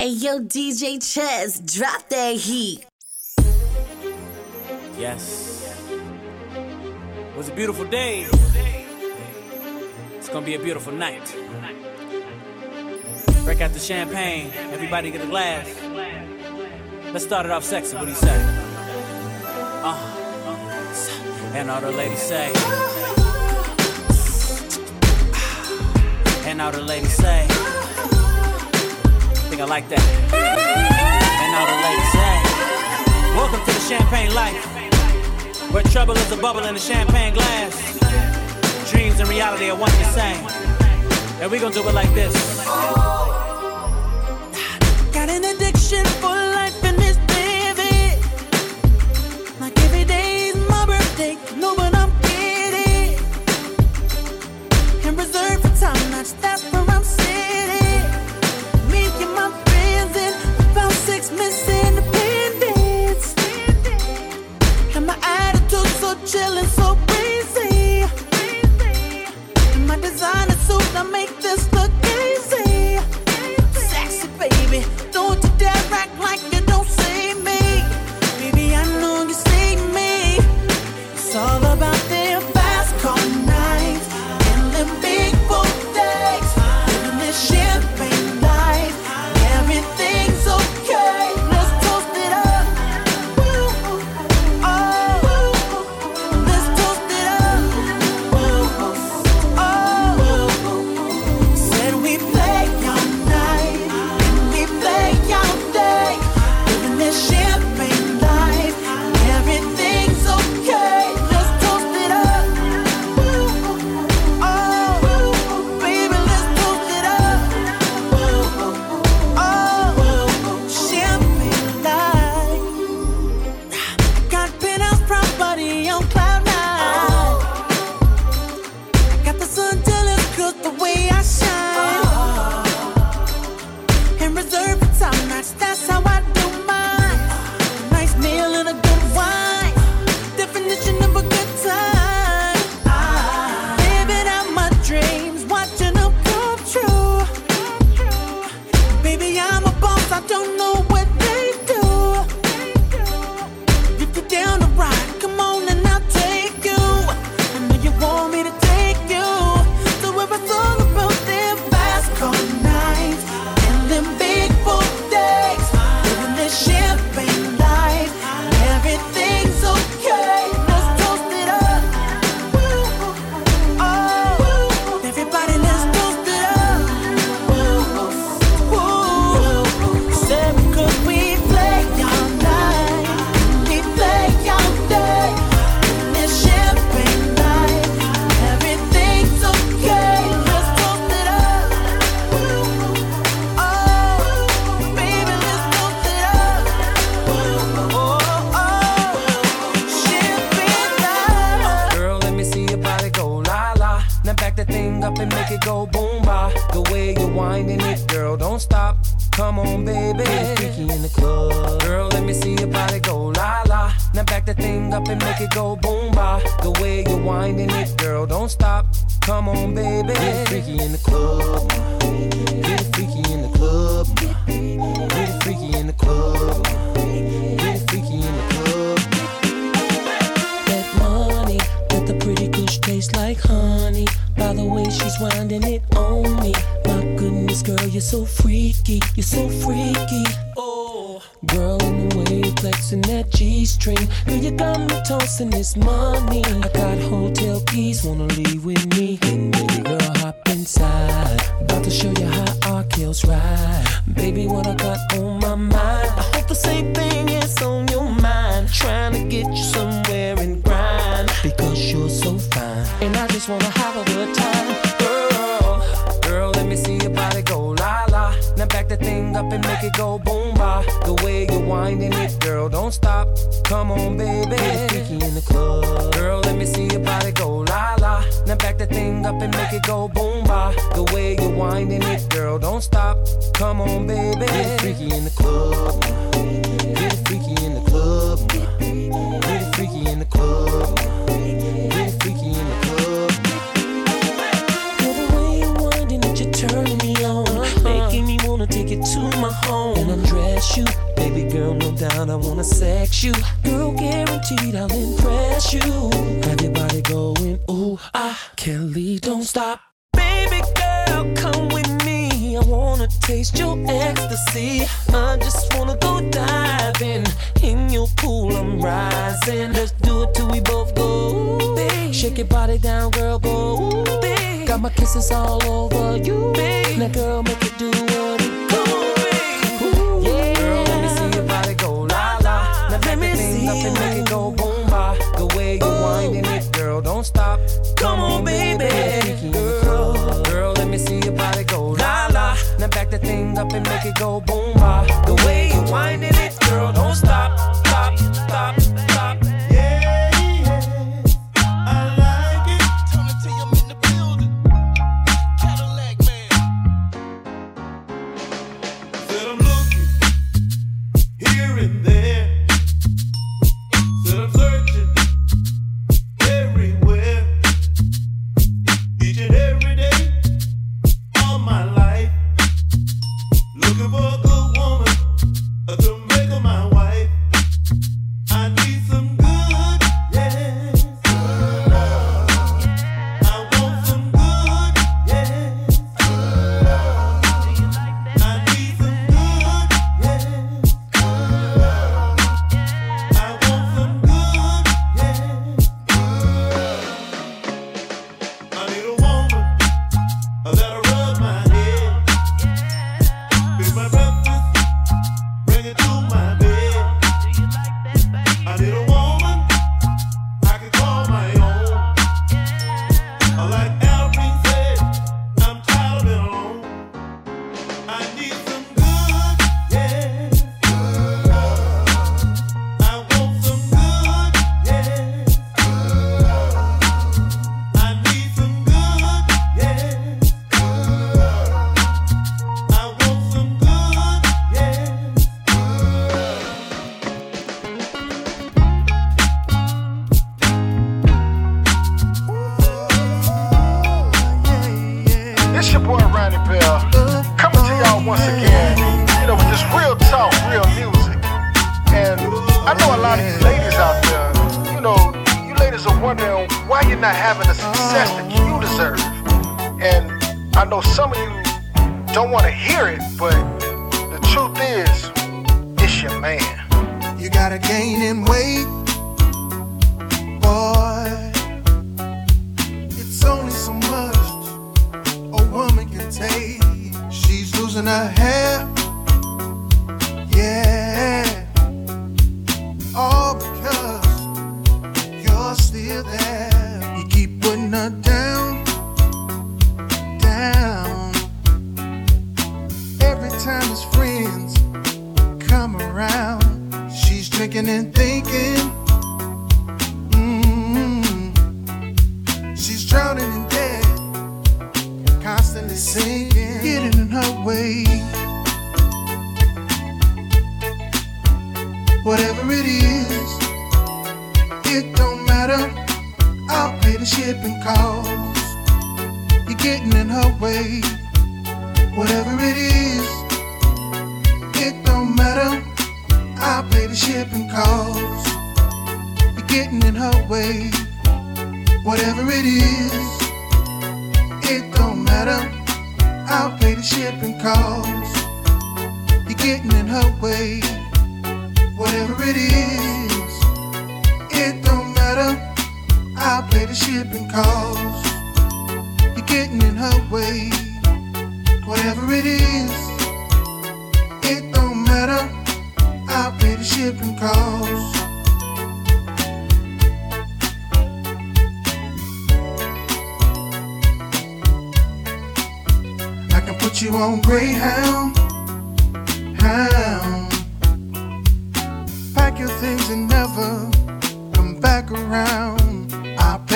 Hey yo, DJ Chess, drop that heat. Yes. It was a beautiful day. It's gonna be a beautiful night. Break out the champagne. Everybody get a glass. Let's start it off sexy. What do you say? Uh, uh and all the ladies say. And all the ladies say singer like that. And all the ladies say, Welcome to the champagne life, where trouble is a bubble in a champagne glass. Dreams and reality are one and the same. And we gonna do it like this. Got an addiction for gonna make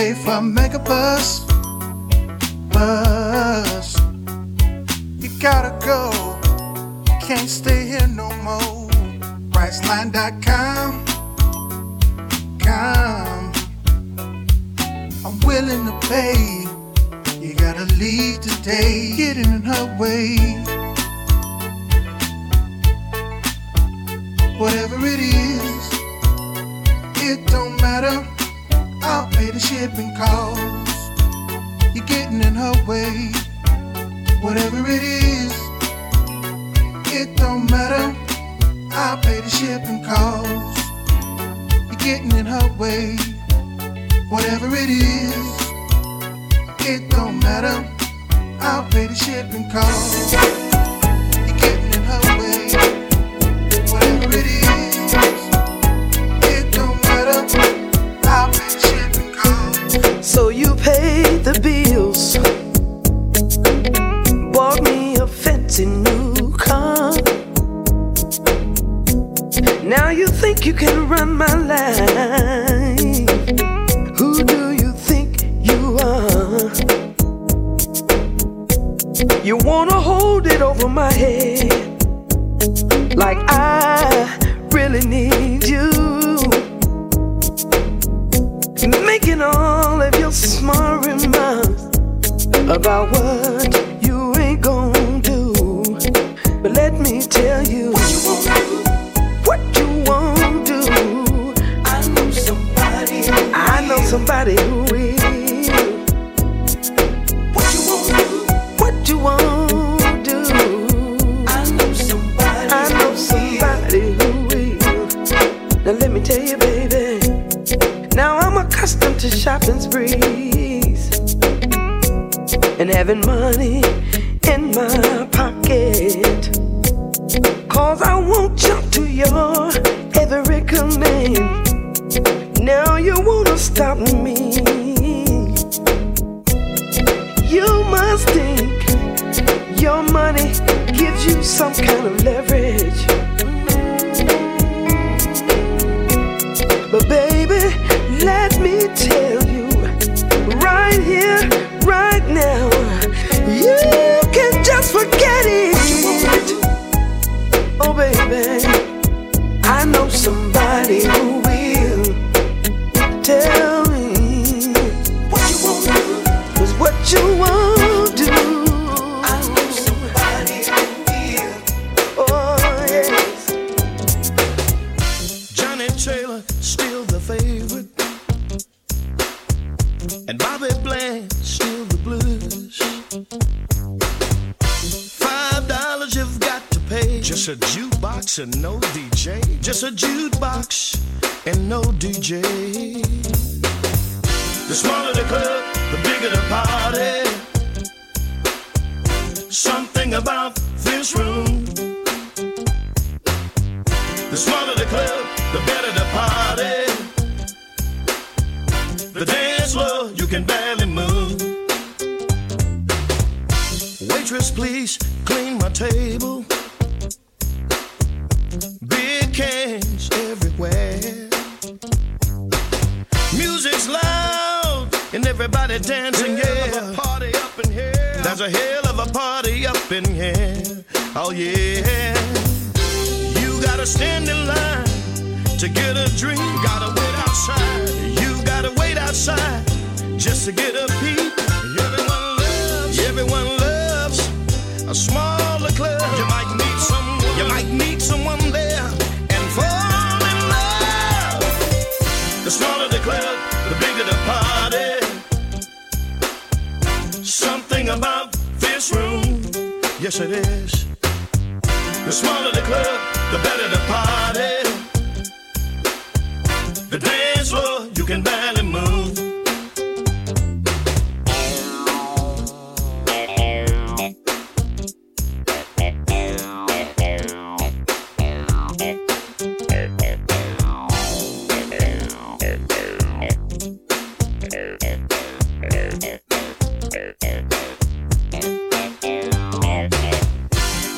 away from Megabus. Bus, you gotta go. Can't stay here no more. Priceline.com. Come. I'm willing to pay. You gotta leave today. Get in her way. shipping costs. You're getting in her way. Whatever it is, it don't matter. I'll pay the shipping costs. You're getting in her way. Whatever it is, it don't matter. I'll pay the shipping costs.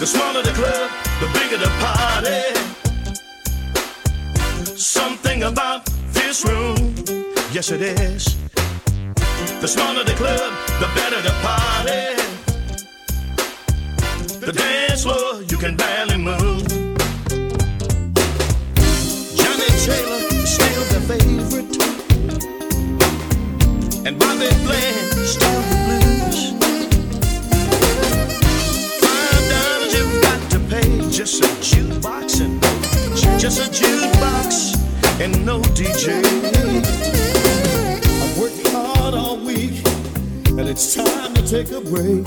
The smaller the club, the bigger the party. Something about this room, yes it is. The smaller the club, the better the party. The dance floor, you can barely move. Johnnie Taylor, still the favorite. And Bobby Bland, still the blue. just a jukebox and just a jukebox and no DJ. I've worked hard all week and it's time to take a break.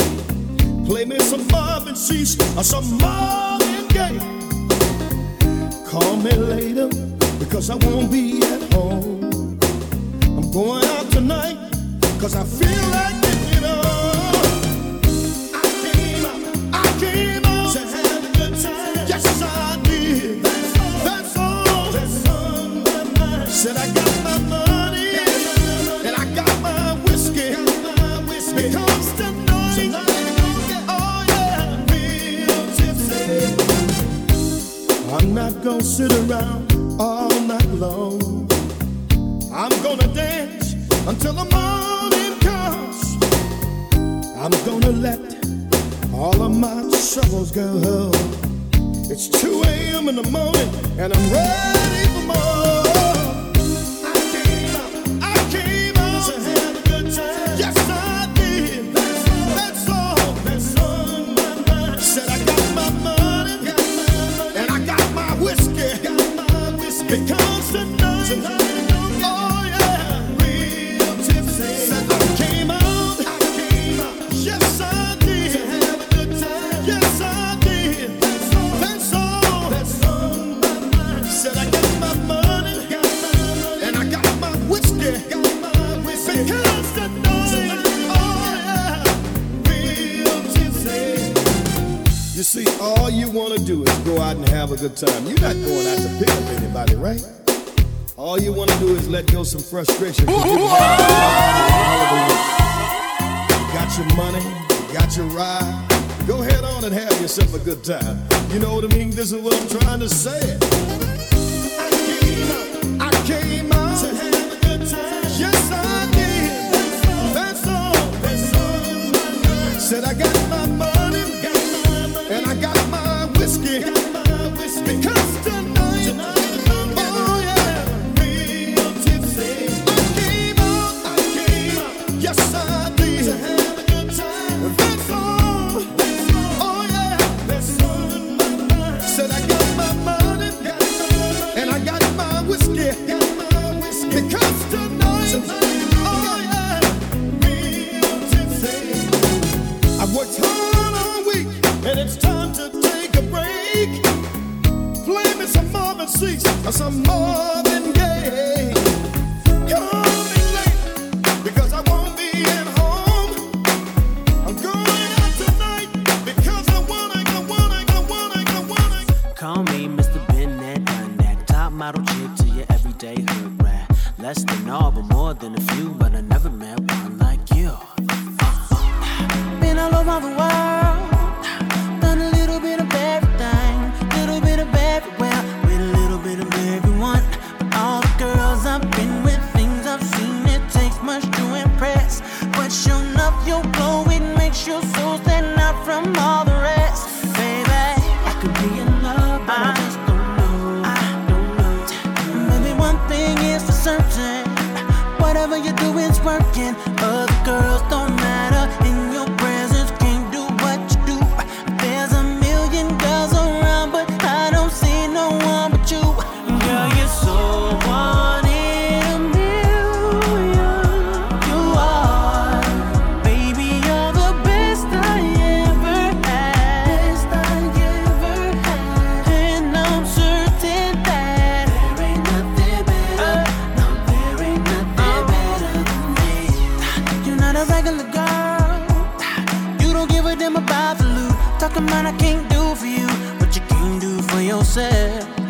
Play me some Marvin Sease or some Marvin Gaye. Call me later because I won't be at home. I'm going out tonight because I feel like sit around all night long. I'm gonna dance until the morning comes. I'm gonna let all of my troubles go. It's 2 a.m. in the morning and I'm ready. feel some frustration. You ah! got your money, you got your ride. Go head on and have yourself a good time. You know what I mean? This is what I'm trying to say. I came out, I came out to have a good time. Yes, I did. That's all. Said I got. eu sei.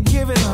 give it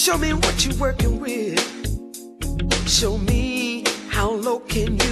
Show me what you're working with. Show me how low can you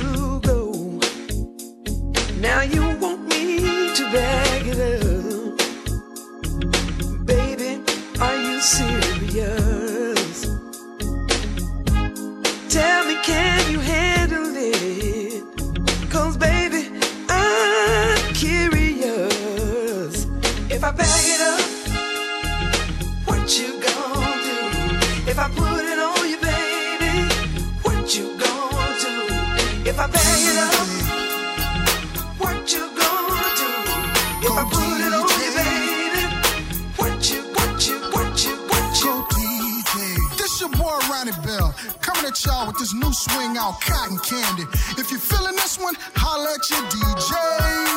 I what you gonna do? What you, what you, what you, what you? DJ. This your boy Ronnie Bell coming at y'all with this new swing out cotton candy. If you're feeling this one, holla at your DJ.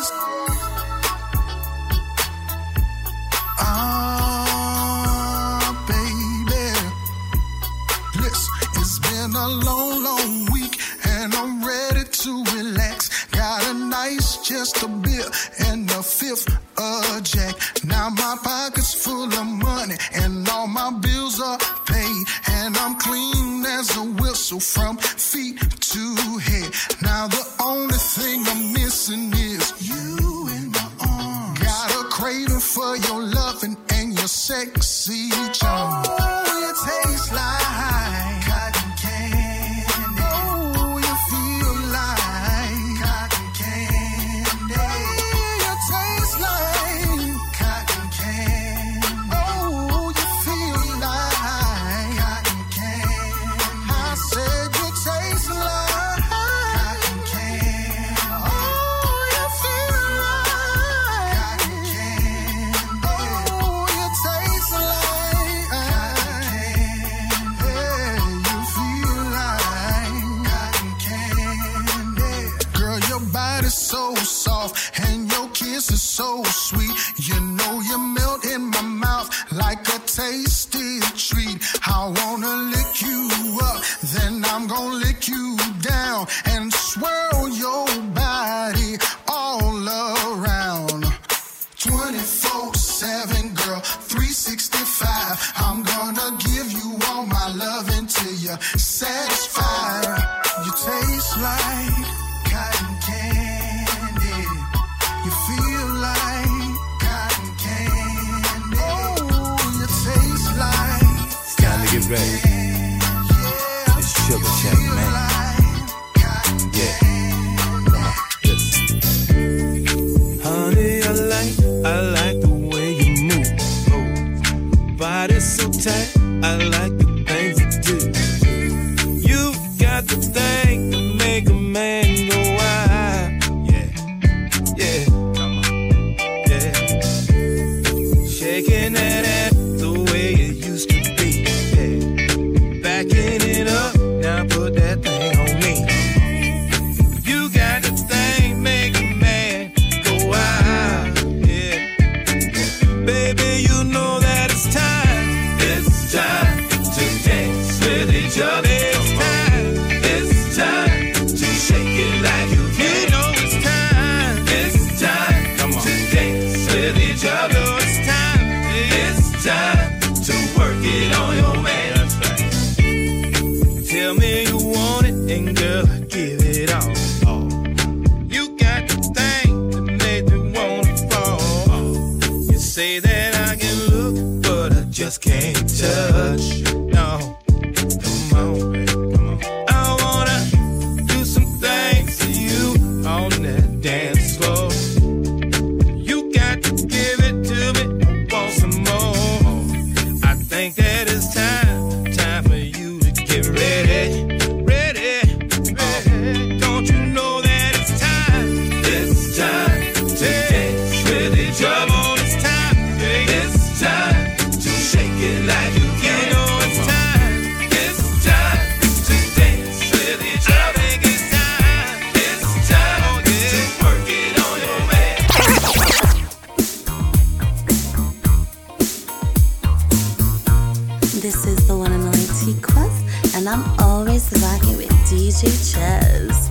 I'm always rocking with DJ same.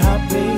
Shop,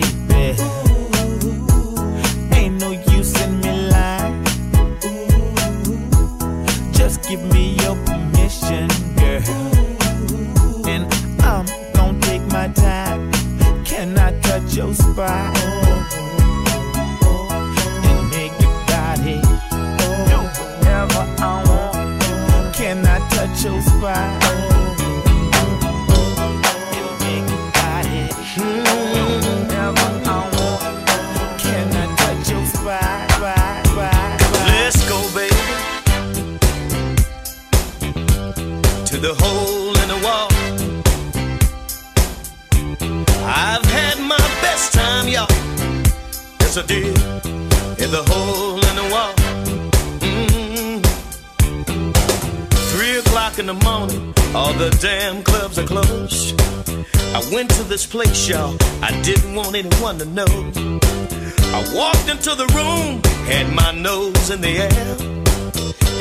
baby. to know. I walked into the room, had my nose in the air.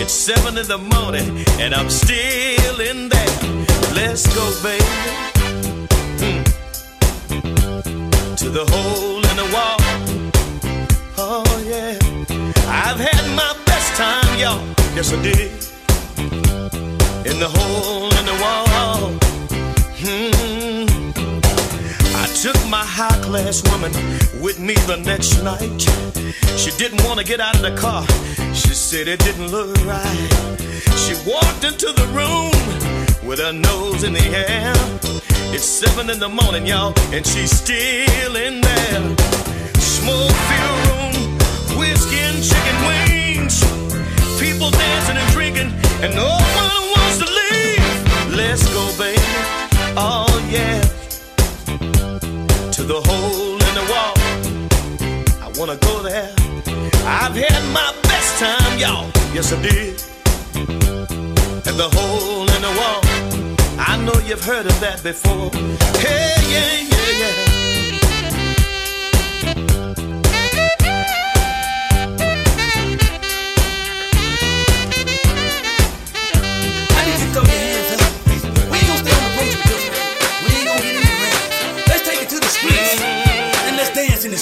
It's seven in the morning, and I'm still in there. Let's go, baby. Hmm. To the hole in the wall. Oh, yeah. I've had my best time, y'all. Yes, I did. In the hole in the wall. Hmm. Took my high class woman with me the next night. She didn't want to get out of the car. She said it didn't look right. She walked into the room with her nose in the air. It's seven in the morning, y'all, and she's still in there. Smoke filled room, whiskey and chicken wings. People dancing and drinking, and no one wants to leave. Let's go, baby. Oh, yeah to the hole in the wall. I wanna go there. I've had my best time, y'all. Yes, I did. At the hole in the wall. I know you've heard of that before. Hey, yeah, yeah, yeah.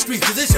streets. Cause this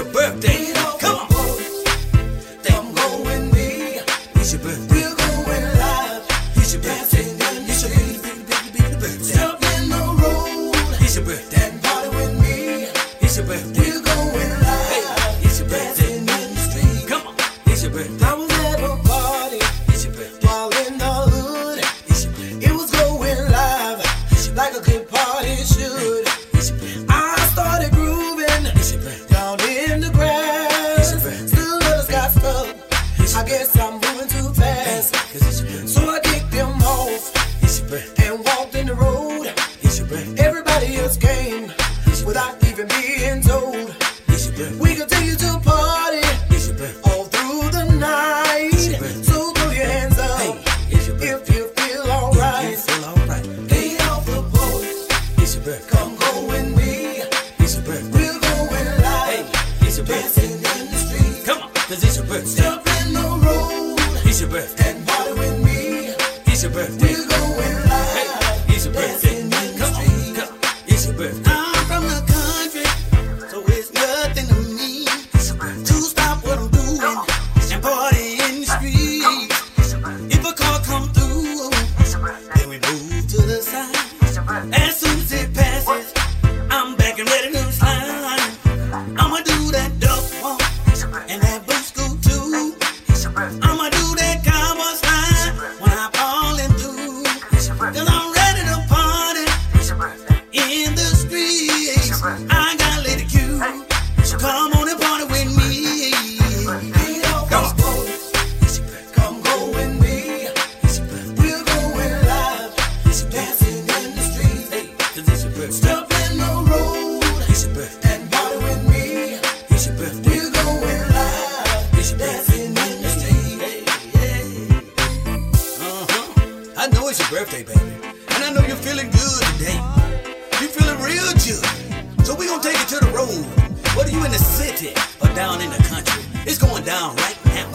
down right now.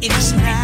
In the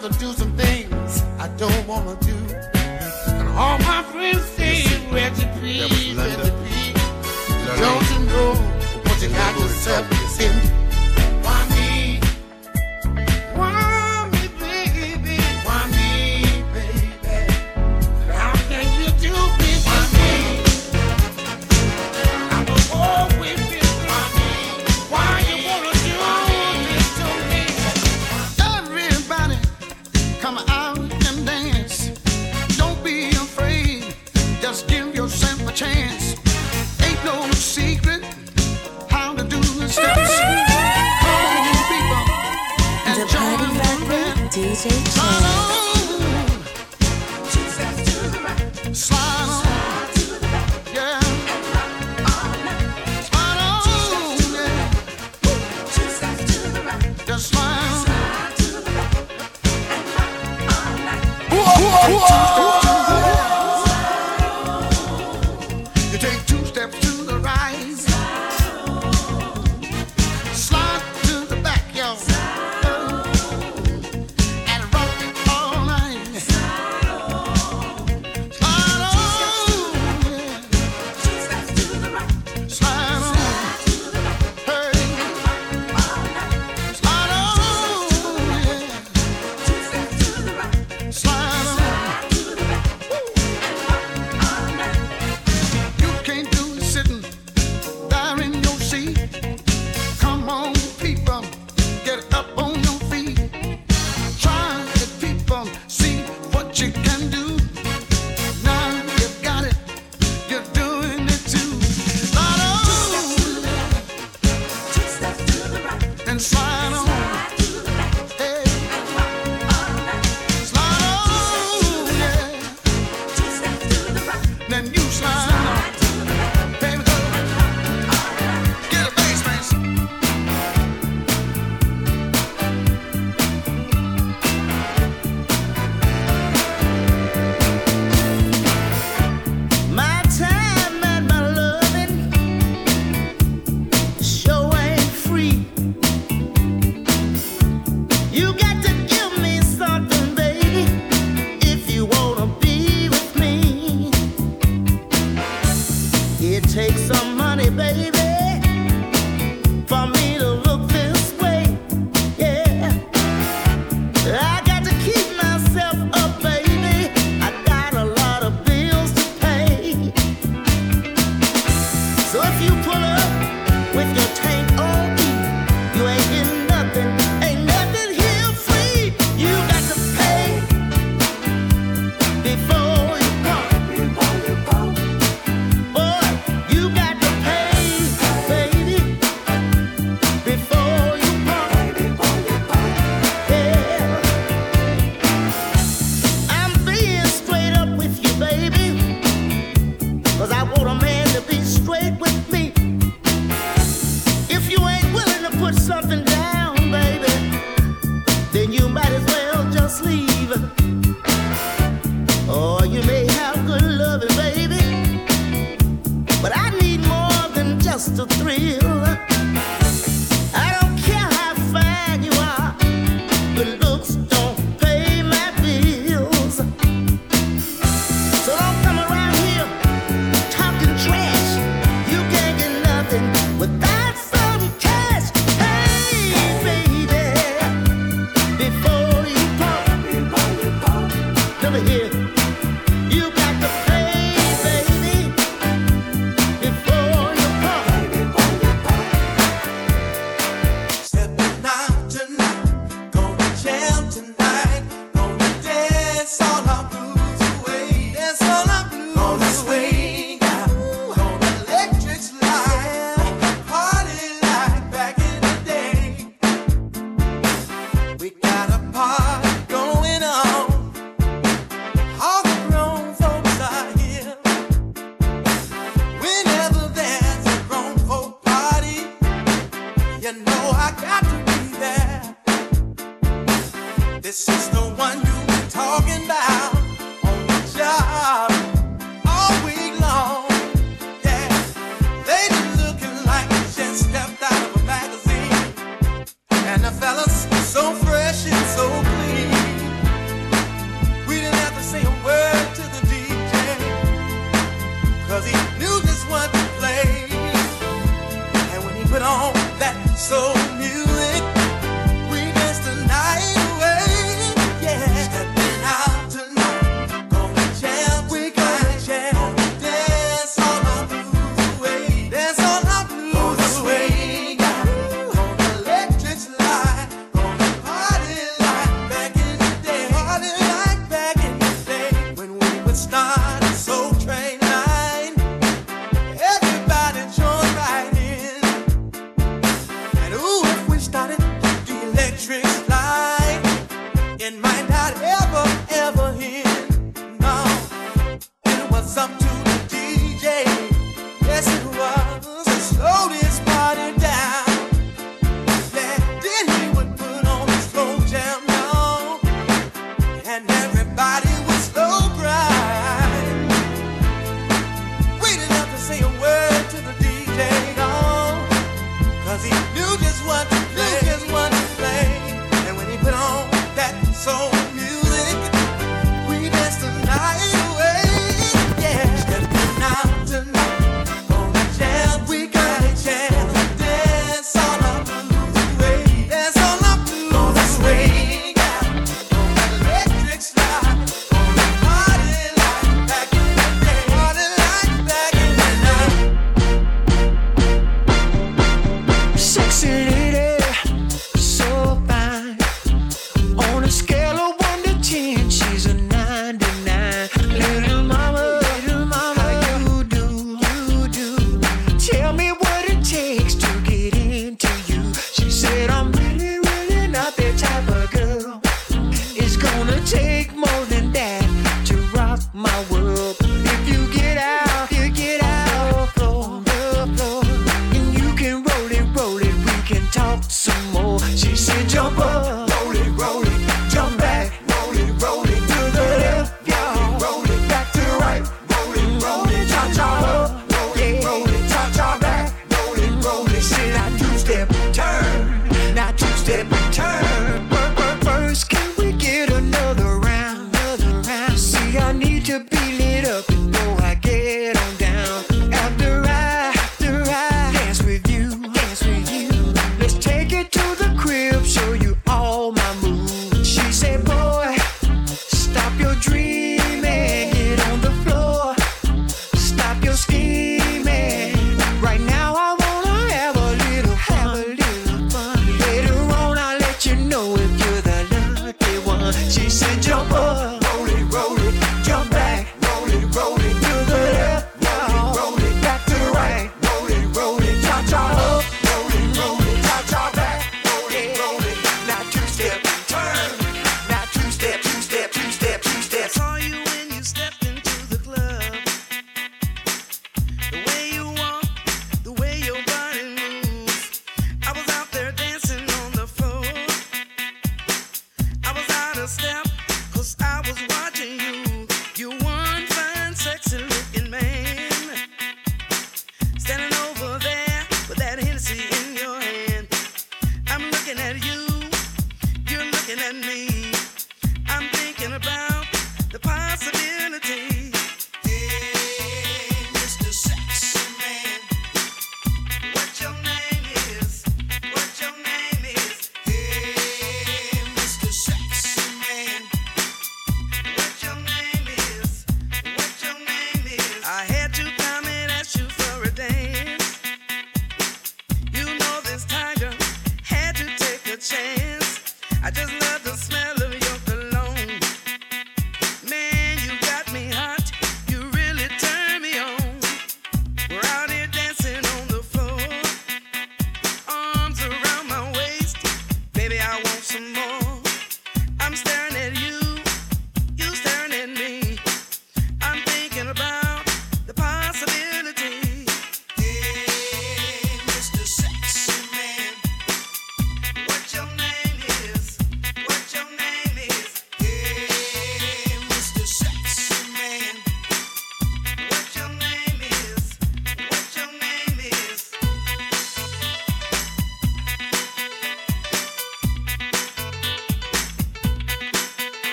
have to do some things I don't wanna do. And all my friends say, recipe, recipe. Don't you know what you got yourself in? Jose Chan.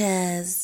Chaz.